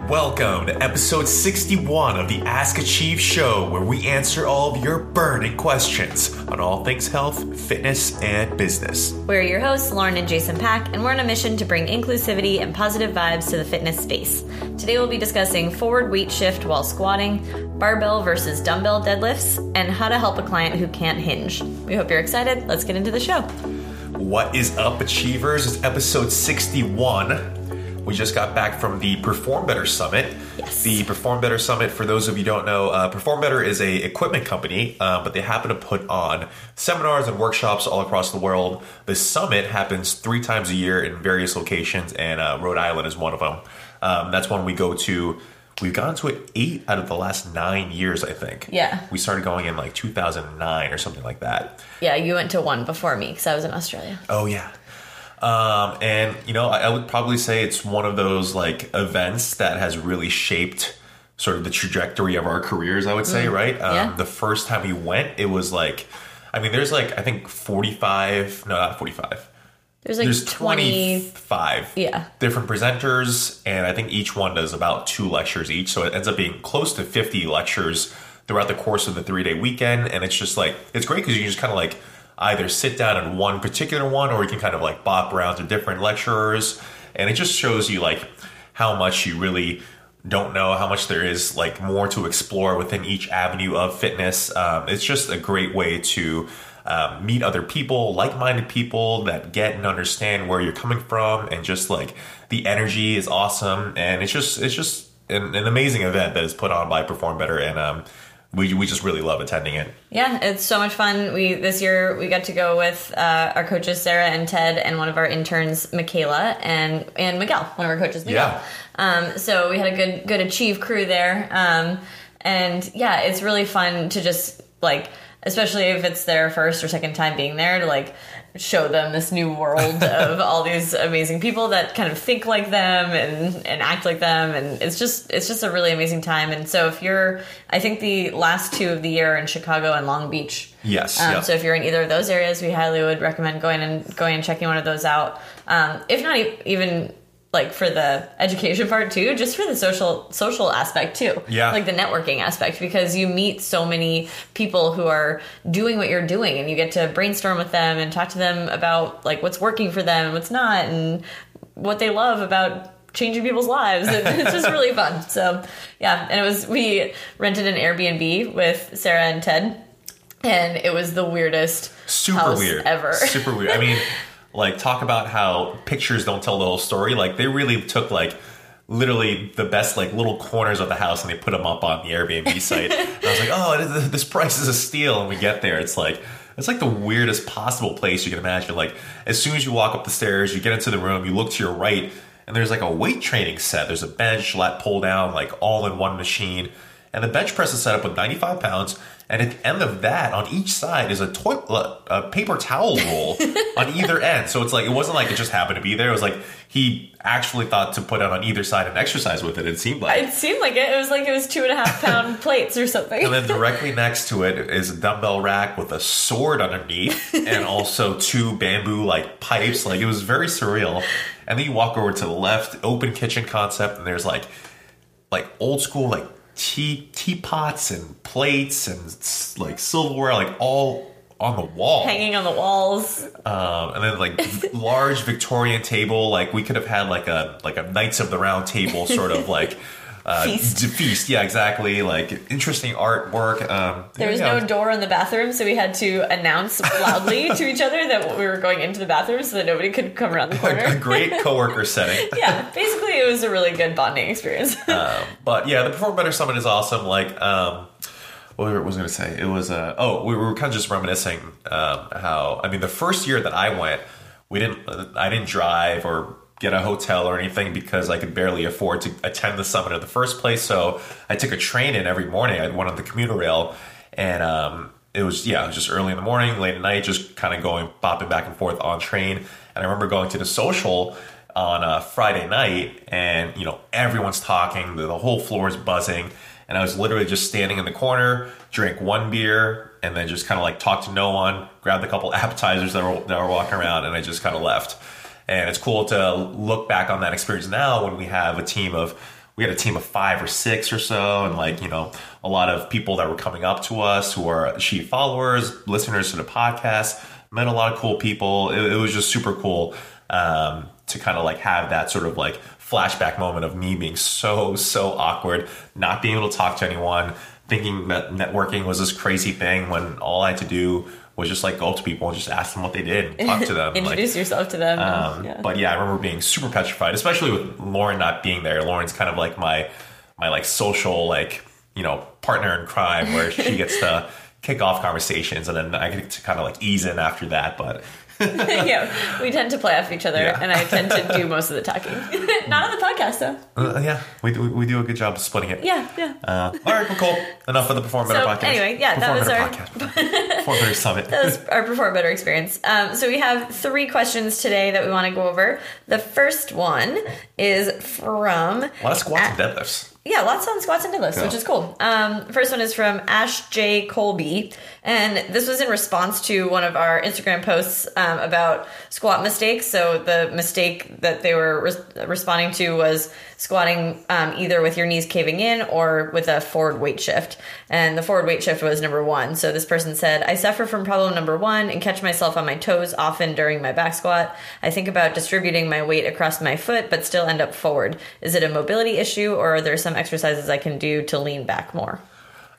Welcome to episode 61 of the Ask Achieve show, where we answer all of your burning questions on all things health, fitness, and business. We're your hosts, Lauren and Jason Pak, and we're on a mission to bring inclusivity and positive vibes to the fitness space. Today we'll be discussing forward weight shift while squatting, barbell versus dumbbell deadlifts, and how to help a client who can't hinge. We hope you're excited. Let's get into the show. What is up, Achievers? It's episode 61. We just got back from the Perform Better Summit. Yes. The Perform Better Summit, for those of you who don't know, uh, Perform Better is a equipment company, uh, but they happen to put on seminars and workshops all across the world. The summit happens three times a year in various locations, and uh, Rhode Island is one of them. Um, that's one we go to. We've gone to it eight out of the last nine years, I think. Yeah. We started going in like 2009 or something like that. Yeah, you went to one before me because I was in Australia. Oh yeah. Um, and you know, I, I would probably say it's one of those like events that has really shaped sort of the trajectory of our careers. I would say, right? Um, yeah. The first time we went, it was like, I mean, there's like I think 45, no, not 45. There's like There's 20. 25 Yeah. different presenters, and I think each one does about two lectures each. So it ends up being close to 50 lectures throughout the course of the three day weekend. And it's just like, it's great because you just kind of like either sit down in one particular one or you can kind of like bop around to different lecturers. And it just shows you like how much you really don't know how much there is like more to explore within each avenue of fitness. Um, it's just a great way to um, meet other people, like-minded people that get and understand where you're coming from, and just like the energy is awesome, and it's just it's just an, an amazing event that is put on by Perform Better, and um, we we just really love attending it. Yeah, it's so much fun. We this year we got to go with uh, our coaches Sarah and Ted, and one of our interns Michaela and and Miguel, one of our coaches Miguel. Um, so we had a good good achieve crew there, um, and yeah, it's really fun to just like, especially if it's their first or second time being there, to like show them this new world of all these amazing people that kind of think like them and and act like them. And it's just it's just a really amazing time. And so if you're I think the last two of the year in Chicago and Long Beach. Yes, um, yeah. so if you're in either of those areas we highly would recommend going and going and checking one of those out. Um, if not even like for the education part too just for the social social aspect too. Yeah. like the networking aspect because you meet so many people who are doing what you're doing and you get to brainstorm with them and talk to them about like what's working for them and what's not and what they love about changing people's lives. It's just really fun. So yeah. And it was we rented an airbnb with sarah and ted and it was the weirdest super house weird. ever. Super weird. I mean like talk about how pictures don't tell the whole story. Like they really took like literally the best like little corners of the house and they put them up on the airbnb site. And i was like oh this- this price is a steal. And we get there. It's like it's like the weirdest possible place you can imagine. Like as soon as you walk up the stairs you get into the room you look to your right and there's like a weight training set. There's a bench lat pull down like all in one machine and the bench press is set up with 95 pounds. And at the end of that, on each side is a toilet, a paper towel roll on either end. So it's like it wasn't like it just happened to be there. It was like he actually thought to put it on either side and exercise with it. It seemed like. it seemed like it it was like it was two and a half pound plates or something And then directly next to it is a dumbbell rack with a sword underneath, and also two bamboo like pipes. Like it was very surreal. And then you walk over to the left, open kitchen concept, and there's like like old school like tea teapots and plates and like silverware like all on the wall. Hanging on the walls. Um, and then like large victorian table like we could have had like a like a knights of the round table sort of like uh, Feast. d- feast yeah exactly like interesting artwork um There was yeah. no door in the bathroom, so we had to announce loudly to each other that we were going into the bathroom so that nobody could come around the a, a great coworker setting yeah, basically, it was a really good bonding experience. um, but yeah, the Perform Better Summit is awesome. Like, um, what was I going to say? It was, uh, oh, we were kind of just reminiscing um, how, I mean, the first year that I went, we didn't, I didn't drive or get a hotel or anything because I could barely afford to attend the summit in the first place. So I took a train in every morning. I went on the commuter rail and, um, it was yeah, it was just early in the morning, late at night, just kind of going bopping back and forth on train. And I remember going to the social on a Friday night, and you know everyone's talking, the, the whole floor is buzzing, and I was literally just standing in the corner, drank one beer, and then just kind of like talked to no one, grabbed a couple appetizers that were that were walking around, and I just kind of left. And it's cool to look back on that experience now when we have a team of we had a team of five or six or so, and like you know a lot of people that were coming up to us who are Achieve followers, listeners to the podcast. Met a lot of cool people. It, it was just super cool um, to kind of like have that sort of like flashback moment of me being so so awkward, not being able to talk to anyone, thinking that networking was this crazy thing when all I had to do was just like go up to people and just ask them what they did, and talk to them, introduce like, yourself to them. um, yeah. But yeah, I remember being super petrified, especially with Lauren not being there. Lauren's kind of like my my like social like you know partner in crime, where she gets to kick off conversations, and then I get to kind of like ease in after that. But yeah, we tend to play off each other, Yeah. and I tend to do most of the talking. Not on the podcast, though. uh, yeah, we, do- we do a good job of splitting it. Yeah, yeah. Uh, all right, well, cool. Enough of the Perform Better So, podcast. anyway, yeah, that was our- podcast. Perform Better Summit. That was our Perform Better experience. Um, so we have three questions today that we want to go over. The first one is from A lot of squats and deadlifts. Yeah, lots on squats and deadlifts, which is cool. Um, first one is from Ash J. Colby, and this was in response to one of our Instagram posts um, about squat mistakes. So the mistake that they were res- responding to was squatting um, either with your knees caving in or with a forward weight shift. And the forward weight shift was number one. So this person said, I suffer from problem number one and catch myself on my toes often during my back squat. I think about distributing my weight across my foot, but still end up forward. Is it a mobility issue or are there some exercises I can do to lean back more?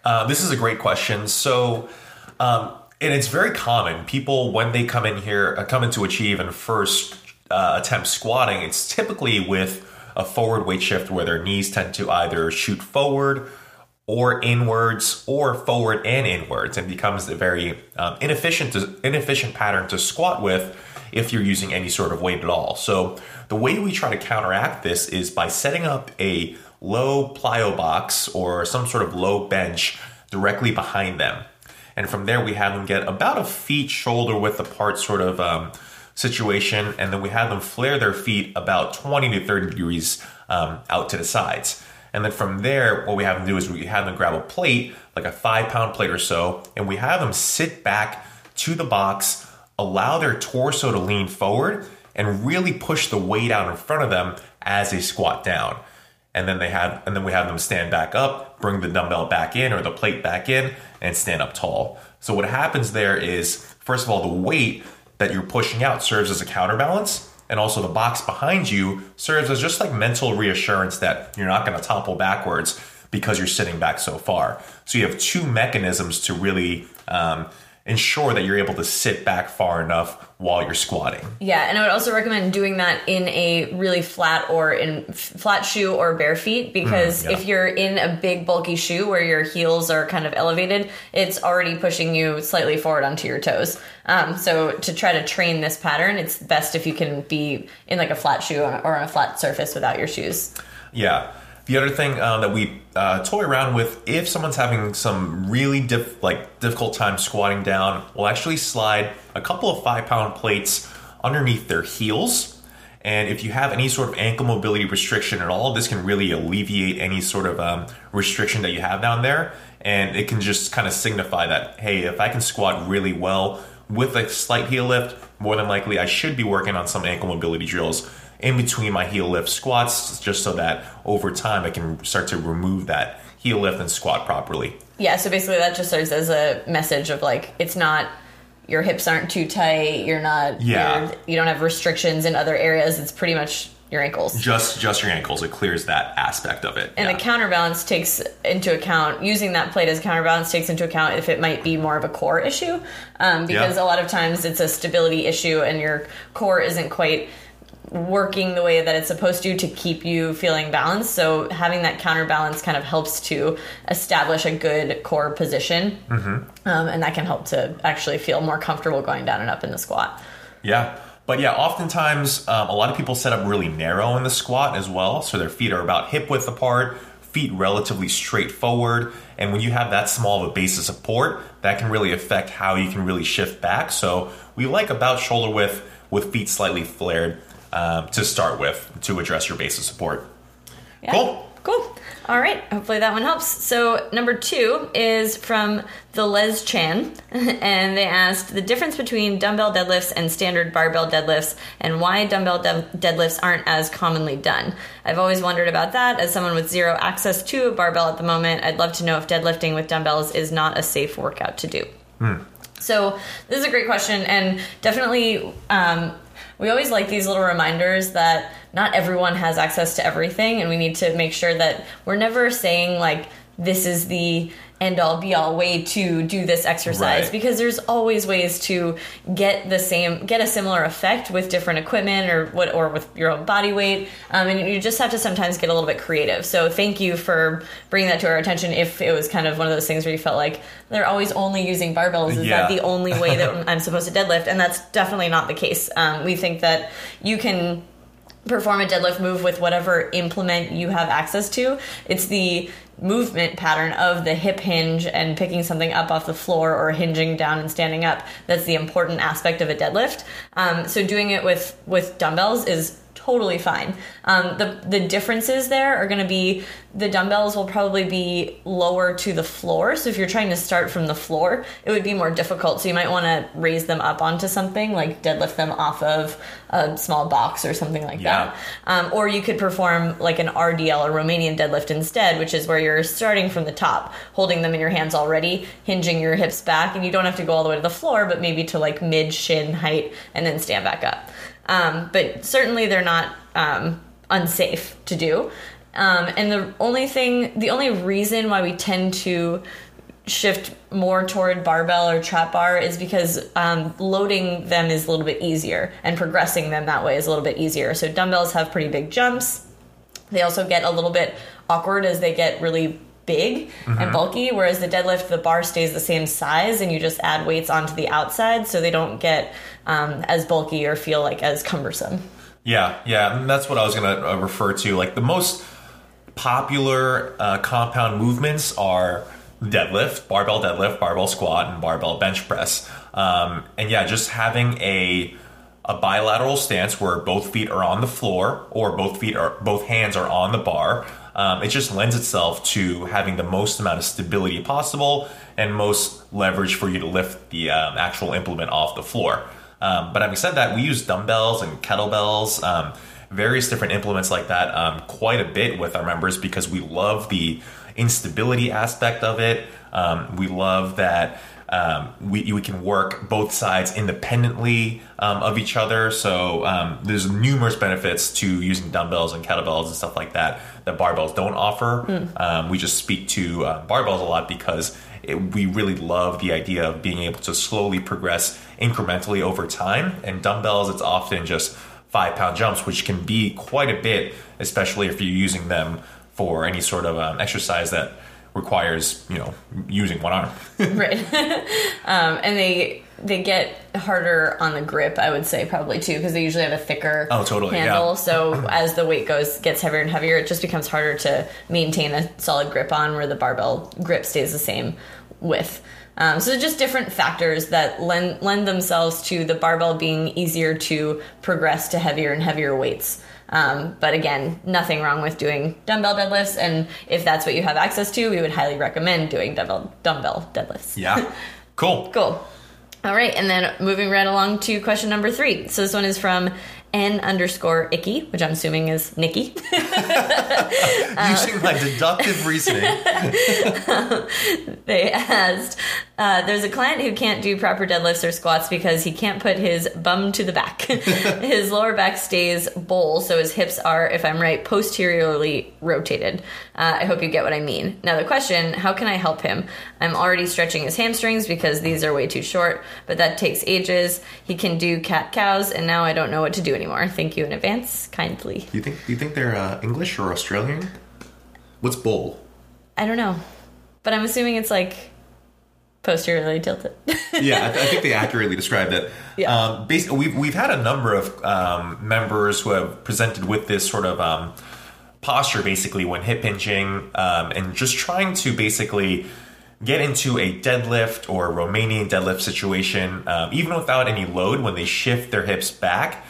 Uh, this is a great question. So, um, and it's very common. People, when they come in here, uh, come into Achieve and first uh, attempt squatting, it's typically with a forward weight shift where their knees tend to either shoot forward or inwards or forward and inwards and becomes a very um, inefficient inefficient pattern to squat with if you're using any sort of weight at all. So the way we try to counteract this is by setting up a low plyo box or some sort of low bench directly behind them. And from there, we have them get about a feet shoulder width apart sort of um, situation. And then we have them flare their feet about 20 to 30 degrees um, out to the sides. And then from there, what we have them do is we have them grab a plate, like a five pound plate or so, and we have them sit back to the box, allow their torso to lean forward, and really push the weight out in front of them as they squat down and then they have and then we have them stand back up bring the dumbbell back in or the plate back in and stand up tall. So what happens there is first of all the weight that you're pushing out serves as a counterbalance. And also the box behind you serves as just like mental reassurance that you're not going to topple backwards because you're sitting back so far. So you have two mechanisms to really um, ensure that you're able to sit back far enough while you're squatting Yeah, and I would also recommend doing that in a really flat or in f- flat shoe or bare feet because Mm, yeah. if you're in a big bulky shoe where your heels are kind of elevated, it's already pushing you slightly forward onto your toes. Um, so to try to train this pattern, it's best if you can be in like a flat shoe or on a flat surface without your shoes. Yeah. The other thing uh, that we uh, toy around with, if someone's having some really diff- like difficult time squatting down, we'll actually slide a couple of five pound plates underneath their heels. And if you have any sort of ankle mobility restriction at all, this can really alleviate any sort of um, restriction that you have down there. And it can just kind of signify that, hey, if I can squat really well with a slight heel lift, more than likely I should be working on some ankle mobility drills in between my heel lift squats just so that over time I can start to remove that heel lift and squat properly. Yeah, so basically that just serves as a message of like it's not your hips aren't too tight, you're not Yeah. you're, you don't have restrictions in other areas. It's pretty much your ankles. Just just your ankles, it clears that aspect of it. And yeah. the counterbalance takes into account using that plate as counterbalance takes into account if it might be more of a core issue, um, because Yeah. a lot of times it's a stability issue and your core isn't quite working the way that it's supposed to to keep you feeling balanced. So having that counterbalance kind of helps to establish a good core position, um, and that can help to actually feel more comfortable going down and up in the squat. Yeah. But yeah, oftentimes um, a lot of people set up really narrow in the squat as well. So their feet are about hip width apart, feet relatively straight forward. And when you have that small of a base of support, that can really affect how you can really shift back. So we like about shoulder width with feet slightly flared um, to start with to address your base of support. Yeah. Cool. Cool. All right, hopefully that one helps. So, number two is from the Les Chan, and they asked the difference between dumbbell deadlifts and standard barbell deadlifts and why dumbbell de- deadlifts aren't as commonly done. I've always wondered about that. As someone with zero access to a barbell at the moment, I'd love to know if deadlifting with dumbbells is not a safe workout to do. So, this is a great question, and definitely. Um, we always like these little reminders that not everyone has access to everything and we need to make sure that we're never saying like this is the end all be all way to do this exercise Right. because there's always ways to get the same get a similar effect with different equipment or what or with your own body weight um, and you just have to sometimes get a little bit creative so thank you for bringing that to our attention if it was kind of one of those things where you felt like they're always only using barbells is Yeah. that the only way that I'm supposed to deadlift, and that's definitely not the case. Um, we think that you can perform a deadlift move with whatever implement you have access to. It's the movement pattern of the hip hinge and picking something up off the floor or hinging down and standing up that's the important aspect of a deadlift. Um, so doing it with with dumbbells is totally fine. Um, the the differences there are going to be the dumbbells will probably be lower to the floor. So if you're trying to start from the floor, it would be more difficult. So you might want to raise them up onto something like deadlift them off of a small box or something like Yeah. that. Um, or you could perform like an RDL, a Romanian deadlift instead, which is where you're starting from the top, holding them in your hands already, hinging your hips back, and you don't have to go all the way to the floor, but maybe to like mid shin height, and then stand back up. Um, but certainly they're not um, unsafe to do. Um, and the only thing, the only reason why we tend to shift more toward barbell or trap bar is because um, loading them is a little bit easier and progressing them that way is a little bit easier. So dumbbells have pretty big jumps. They also get a little bit awkward as they get really big and bulky, whereas the deadlift, the bar stays the same size and you just add weights onto the outside so they don't get um, as bulky or feel like as cumbersome. Yeah, yeah, and that's what I was going to uh, refer to. Like the most popular uh, compound movements are deadlift, barbell deadlift, barbell squat, and barbell bench press. Um, and yeah, just having a a bilateral stance where both feet are on the floor or both feet are both hands are on the bar. Um, it just lends itself to having the most amount of stability possible and most leverage for you to lift the um, actual implement off the floor. Um, but having said that, we use dumbbells and kettlebells, um, various different implements like that, um, quite a bit with our members because we love the instability aspect of it. Um, we love that um, we, we can work both sides independently um, of each other. So um, there's numerous benefits to using dumbbells and kettlebells and stuff like that that barbells don't offer. Um, we just speak to uh, barbells a lot because it, we really love the idea of being able to slowly progress incrementally over time. And dumbbells, it's often just five pound jumps, which can be quite a bit, especially if you're using them for any sort of um, exercise that requires, you know, using one arm. right um, and they they get harder on the grip i would say probably too because they usually have a thicker Oh, totally, handle yeah. so as the weight goes gets heavier and heavier it just becomes harder to maintain a solid grip on where the barbell grip stays the same width um, so just different factors that lend lend themselves to the barbell being easier to progress to heavier and heavier weights um, but again, nothing wrong with doing dumbbell deadlifts, and if that's what you have access to, we would highly recommend doing dumbbell dumbbell deadlifts. Yeah. Cool. Cool. All right, and then moving right along to question number three. So this one is from N underscore Icky, which I'm assuming is Nikki. Using my deductive reasoning. they asked, uh, "There's a client who can't do proper deadlifts or squats because he can't put his bum to the back. his lower back stays bowl, so his hips are, if I'm right, posteriorly rotated. Uh, I hope you get what I mean. Now the question: How can I help him? I'm already stretching his hamstrings because these are way too short, but that takes ages. He can do cat cows, and now I don't know what to do anymore. Thank you in advance, kindly. Do you think? Do you think they're uh, English or Australian? What's bowl? I don't know, but I'm assuming it's like posteriorly tilted. yeah, I, th- I think they accurately described it. Yeah. Um, basically, we've we've had a number of um, members who have presented with this sort of um, posture, basically when hip hinging, um, and just trying to basically get into a deadlift or Romanian deadlift situation, um, even without any load, when they shift their hips back.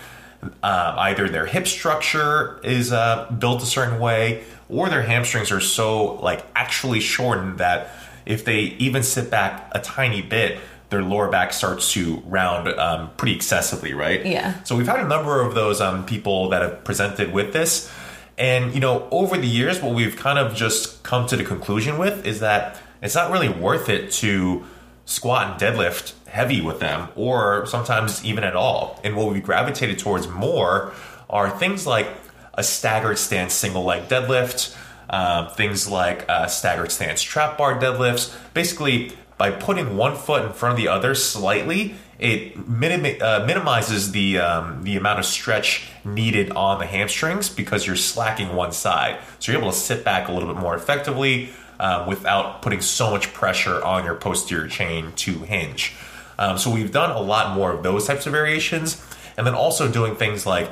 Um, either their hip structure is uh, built a certain way, or their hamstrings are so like actually shortened that if they even sit back a tiny bit, their lower back starts to round um, pretty excessively, right? Yeah. So we've had a number of those um, people that have presented with this. And, you know, over the years, what we've kind of just come to the conclusion with is that it's not really worth it to squat and deadlift heavy with them or sometimes even at all. And what we gravitated towards more are things like a staggered stance single leg deadlift, um, things like uh, staggered stance trap bar deadlifts. Basically, by putting one foot in front of the other slightly, it minim- uh, minimizes the um, the amount of stretch needed on the hamstrings because you're slacking one side. So you're able to sit back a little bit more effectively um, without putting so much pressure on your posterior chain to hinge. Um, so we've done a lot more of those types of variations, and then also doing things like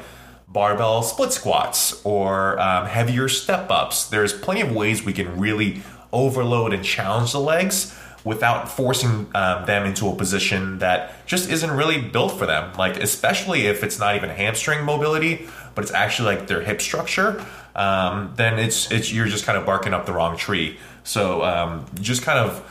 barbell split squats or um, heavier step ups. There's plenty of ways we can really overload and challenge the legs without forcing um, them into a position that just isn't really built for them. Like especially if it's not even hamstring mobility, but it's actually like their hip structure. Um, then it's it's you're just kind of barking up the wrong tree. So um, just kind of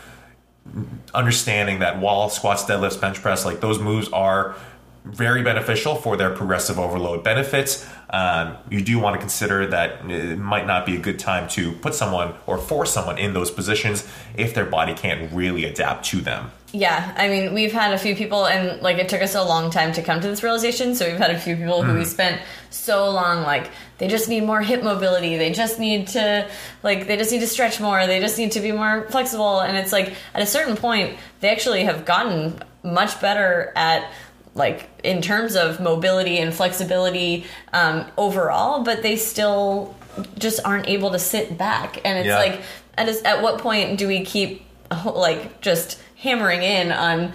understanding that wall squats, deadlifts, bench press, like those moves are very beneficial for their progressive overload benefits. Um, you do want to consider that it might not be a good time to put someone or force someone in those positions if their body can't really adapt to them. Yeah, I mean, we've had a few people, and like it took us a long time to come to this realization. So we've had a few people who we spent so long, like they just need more hip mobility. They just need to, like, they just need to stretch more. They just need to be more flexible. And it's like at a certain point, they actually have gotten much better at like in terms of mobility and flexibility um, overall, but they still just aren't able to sit back. And it's Yeah. like, at, at what point do we keep like just hammering in on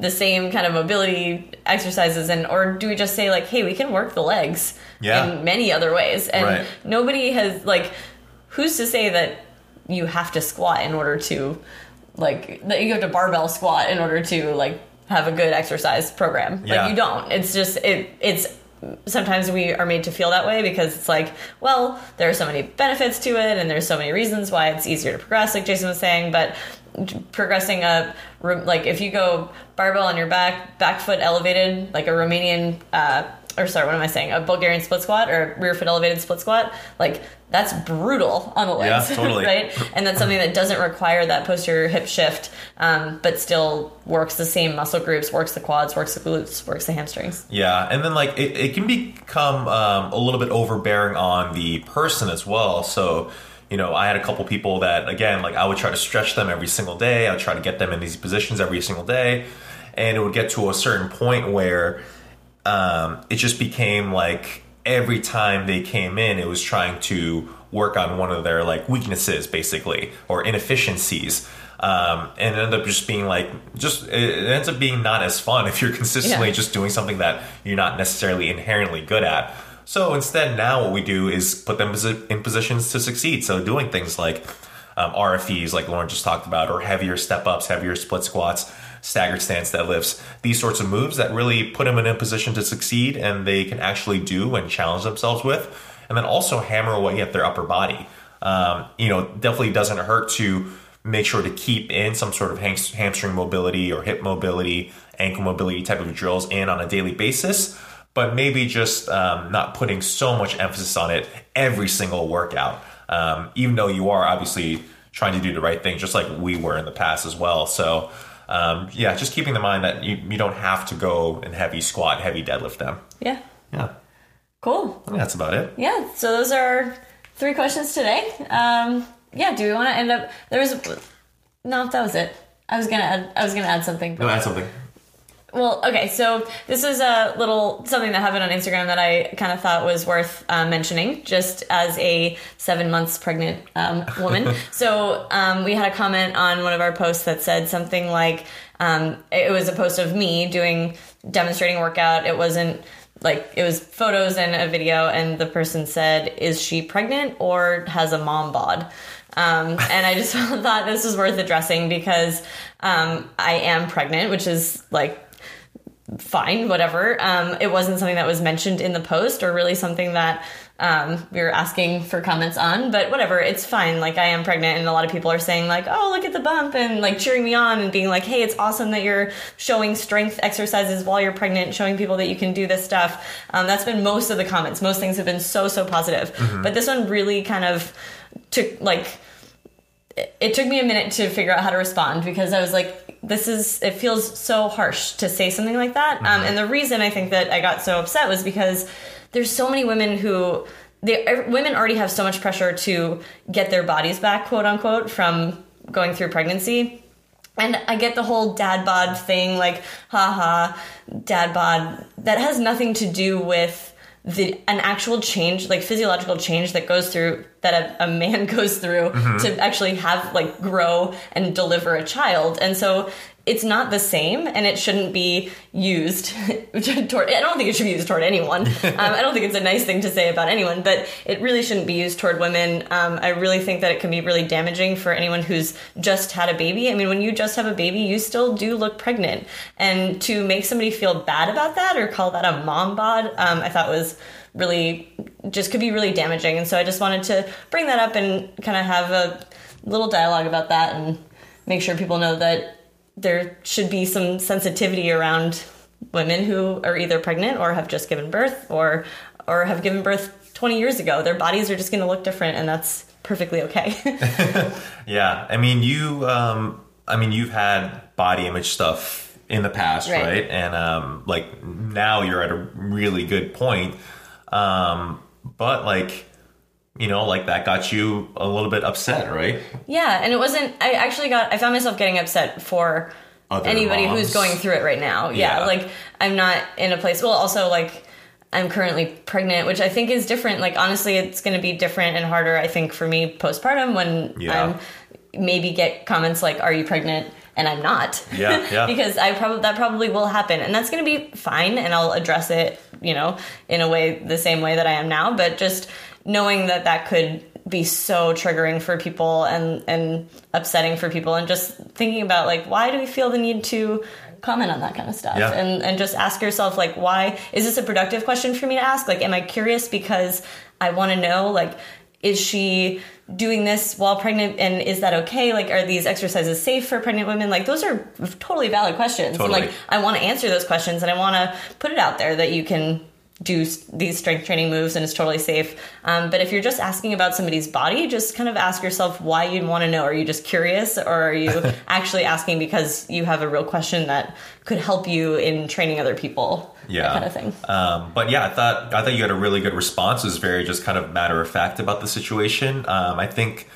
the same kind of mobility exercises and or do we just say like hey we can work the legs Yeah. in many other ways and Right. nobody has like who's to say that you have to squat in order to like that you have to barbell squat in order to like have a good exercise program Yeah. like you don't it's just it it's sometimes we are made to feel that way because it's like well there are so many benefits to it and there's so many reasons why it's easier to progress like jason was saying but progressing a like if you go barbell on your back back foot elevated like a romanian uh, or sorry what am i saying a bulgarian split squat or rear foot elevated split squat like that's brutal on the legs Yeah, totally. right and that's something that doesn't require that posterior hip shift um, but still works the same muscle groups works the quads works the glutes works the hamstrings Yeah, and then like it, it can become um, a little bit overbearing on the person as well. So, you know, I had a couple people that again, like I would try to stretch them every single day. I would try to get them in these positions every single day, and it would get to a certain point where um, it just became like every time they came in, it was trying to work on one of their like weaknesses, basically, or inefficiencies. Um, and it ended up just being like, just it it ends up being not as fun if you're consistently Yeah. just doing something that you're not necessarily inherently good at. So instead, now what we do is put them in positions to succeed. So doing things like um, RFEs, like Lauren just talked about, or heavier step ups, heavier split squats, staggered stance deadlifts, these sorts of moves that really put them in a position to succeed and they can actually do and challenge themselves with. And then also hammer away at their upper body. Um, you know, definitely doesn't hurt to make sure to keep in some sort of ham- hamstring mobility or hip mobility, ankle mobility type of drills in on a daily basis but maybe just um, not putting so much emphasis on it every single workout. Um, even though you are obviously trying to do the right thing, just like we were in the past as well. So, um, yeah, just keeping in mind that you, you don't have to go and heavy squat, heavy deadlift them. yeah Yeah, cool I think that's about it. yeah so those are three questions today um yeah do we want to end up there was no that was it i was gonna add i was gonna add something No, add something. Well okay so this is a little something that happened on instagram that i kind of thought was worth uh, mentioning just as a seven months pregnant um, woman. So um, we had a comment on one of our posts that said something like um, it was a post of me doing demonstrating workout. It wasn't like it was photos and a video and the person said is she pregnant or has a mom bod? Um, and i just thought this was worth addressing because um, i am pregnant which is like fine whatever um, it wasn't something that was mentioned in the post or really something that um, we were asking for comments on. But whatever, it's fine. Like I am pregnant, and a lot of people are saying like, "Oh, look at the bump," and like cheering me on and being like, "Hey, it's awesome that you're showing strength exercises while you're pregnant, showing people that you can do this stuff." Um, that's been most of the comments. Most things have been so so positive. But this one really kind of took like it took me a minute to figure out how to respond because I was like, this is, it feels so harsh to say something like that. Um, and the reason I think that I got so upset was because there's so many women who, they, women already have so much pressure to get their bodies back, quote unquote, from going through pregnancy. And I get the whole dad bod thing, like, haha, dad bod. That has nothing to do with the an actual change, like physiological change that goes through that a, a man goes through mm-hmm. to actually have like grow and deliver a child. And so it's not the same, and it shouldn't be used toward. I don't think it should be used toward anyone. um, I don't think it's a nice thing to say about anyone, but it really shouldn't be used toward women. Um, I really think that it can be really damaging for anyone who's just had a baby. I mean, when you just have a baby, you still do look pregnant, and to make somebody feel bad about that or call that a mom bod, um, I thought was really just could be really damaging. And so I just wanted to bring that up and kind of have a little dialogue about that and make sure people know that there should be some sensitivity around women who are either pregnant or have just given birth or or have given birth 20 years ago. Their bodies are just going to look different and that's perfectly okay. Yeah, I mean you. Um, I mean you've had body image stuff in the past, Right. right? And um, like now you're at a really good point. Um, but like you know, like that got you a little bit upset, right? yeah, and it wasn't I actually got I found myself getting upset for Other anybody moms. who's going through it right now. Yeah, Yeah. like I'm not in a place. Well, also like I'm currently pregnant, which I think is different. Like honestly, it's going to be different and harder. I think for me postpartum when Yeah. I'm maybe get comments like, "Are you pregnant?" and I'm not. Yeah, yeah. because I probably that probably will happen, and that's going to be fine, and I'll address it, you know, in a way the same way that I am now. But just knowing that that could be so triggering for people and and upsetting for people, and just thinking about like why do we feel the need to comment on that kind of stuff? Yeah. and and just ask yourself like why is this a productive question for me to ask? Like am i curious because i want to know like is she doing this while pregnant and is that okay? Like are these exercises safe for pregnant women? Like those are totally valid questions. Totally. and like i want to answer those questions and i want to put it out there that you can do these strength training moves and it's totally safe. Um, but if you're just asking about somebody's body just kind of ask yourself why you'd want to know. Are you just curious or are you actually asking because you have a real question that could help you in training other people? Yeah, that kind of thing. Um, but yeah, I thought I thought you had a really good response. It was very just kind of matter of fact about the situation. Um, I think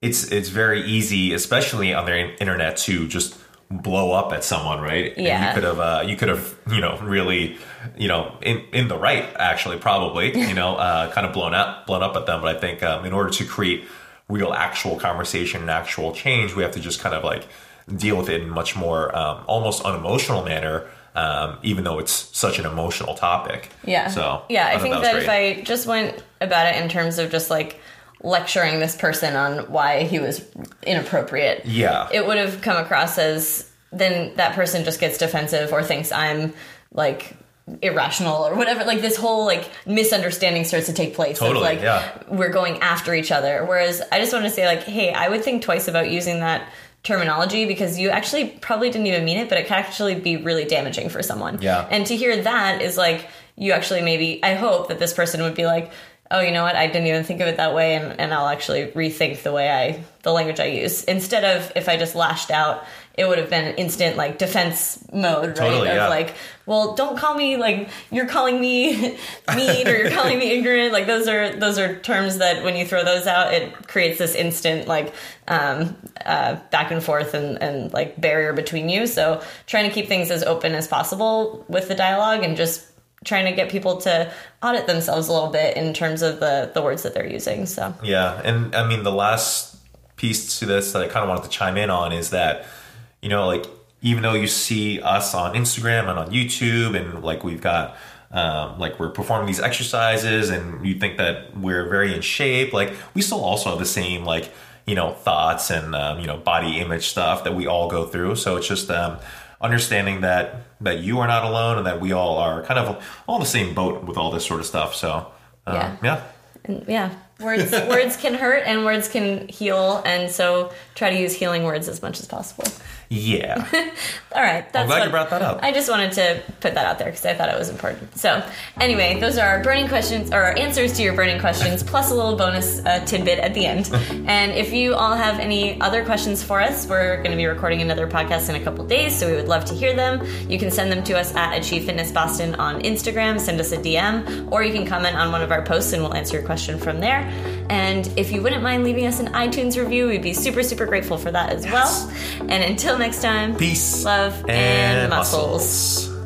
it's it's very easy, especially on the internet, to just blow up at someone, right? And Yeah. you could have uh, you could have you know really you know in in the right actually probably you know uh, kind of blown up blown up at them. But I think um, in order to create real actual conversation and actual change, we have to just kind of like deal with it in much more um, almost unemotional manner. Um, even though it's such an emotional topic, Yeah. So yeah, I, thought think was that, if I just went about it in terms of just like lecturing this person on why he was inappropriate, Yeah. it would have come across as then that person just gets defensive or thinks I'm like irrational or whatever. Like this whole like misunderstanding starts to take place. Totally, Of, like yeah. we're going after each other. Whereas I just want to say like, hey, I would think twice about using that terminology because you actually probably didn't even mean it, but it can actually be really damaging for someone. Yeah. And to hear that is like you actually maybe I hope that this person would be like, oh, you know what, I didn't even think of it that way, and, and I'll actually rethink the way I the language I use instead of if I just lashed out. It would have been instant like defense mode, right? Totally, of yeah. like, well, don't call me like you're calling me mean or you're calling me ignorant. Like those are those are terms that when you throw those out, it creates this instant like um, uh, back and forth and, and like barrier between you. So trying to keep things as open as possible with the dialogue and just trying to get people to audit themselves a little bit in terms of the the words that they're using. So Yeah, and I mean the last piece to this that I kind of wanted to chime in on is that you know like even though you see us on Instagram and on YouTube and like we've got um, like we're performing these exercises and you think that we're very in shape like we still also have the same like you know thoughts and um, you know body image stuff that we all go through so it's just um, understanding that that you are not alone and that we all are kind of all the same boat with all this sort of stuff so Um, Yeah. yeah. And yeah, words words can hurt and words can heal, and so try to use healing words as much as possible. Yeah. All right, that's glad what- you brought that up. I just wanted to put that out there because I thought it was important. So, anyway, those are our burning questions or our answers to your burning questions, plus a little bonus uh, tidbit at the end. and if you all have any other questions for us, we're going to be recording another podcast in a couple days, so we would love to hear them. You can send them to us at Achieve Fitness Boston on Instagram. Send us a DM, or you can comment on one of our posts, and we'll answer your question from there. And if you wouldn't mind leaving us an iTunes review, we'd be super, super grateful for that as well. And until next time, Peace. love, and, muscles. muscles.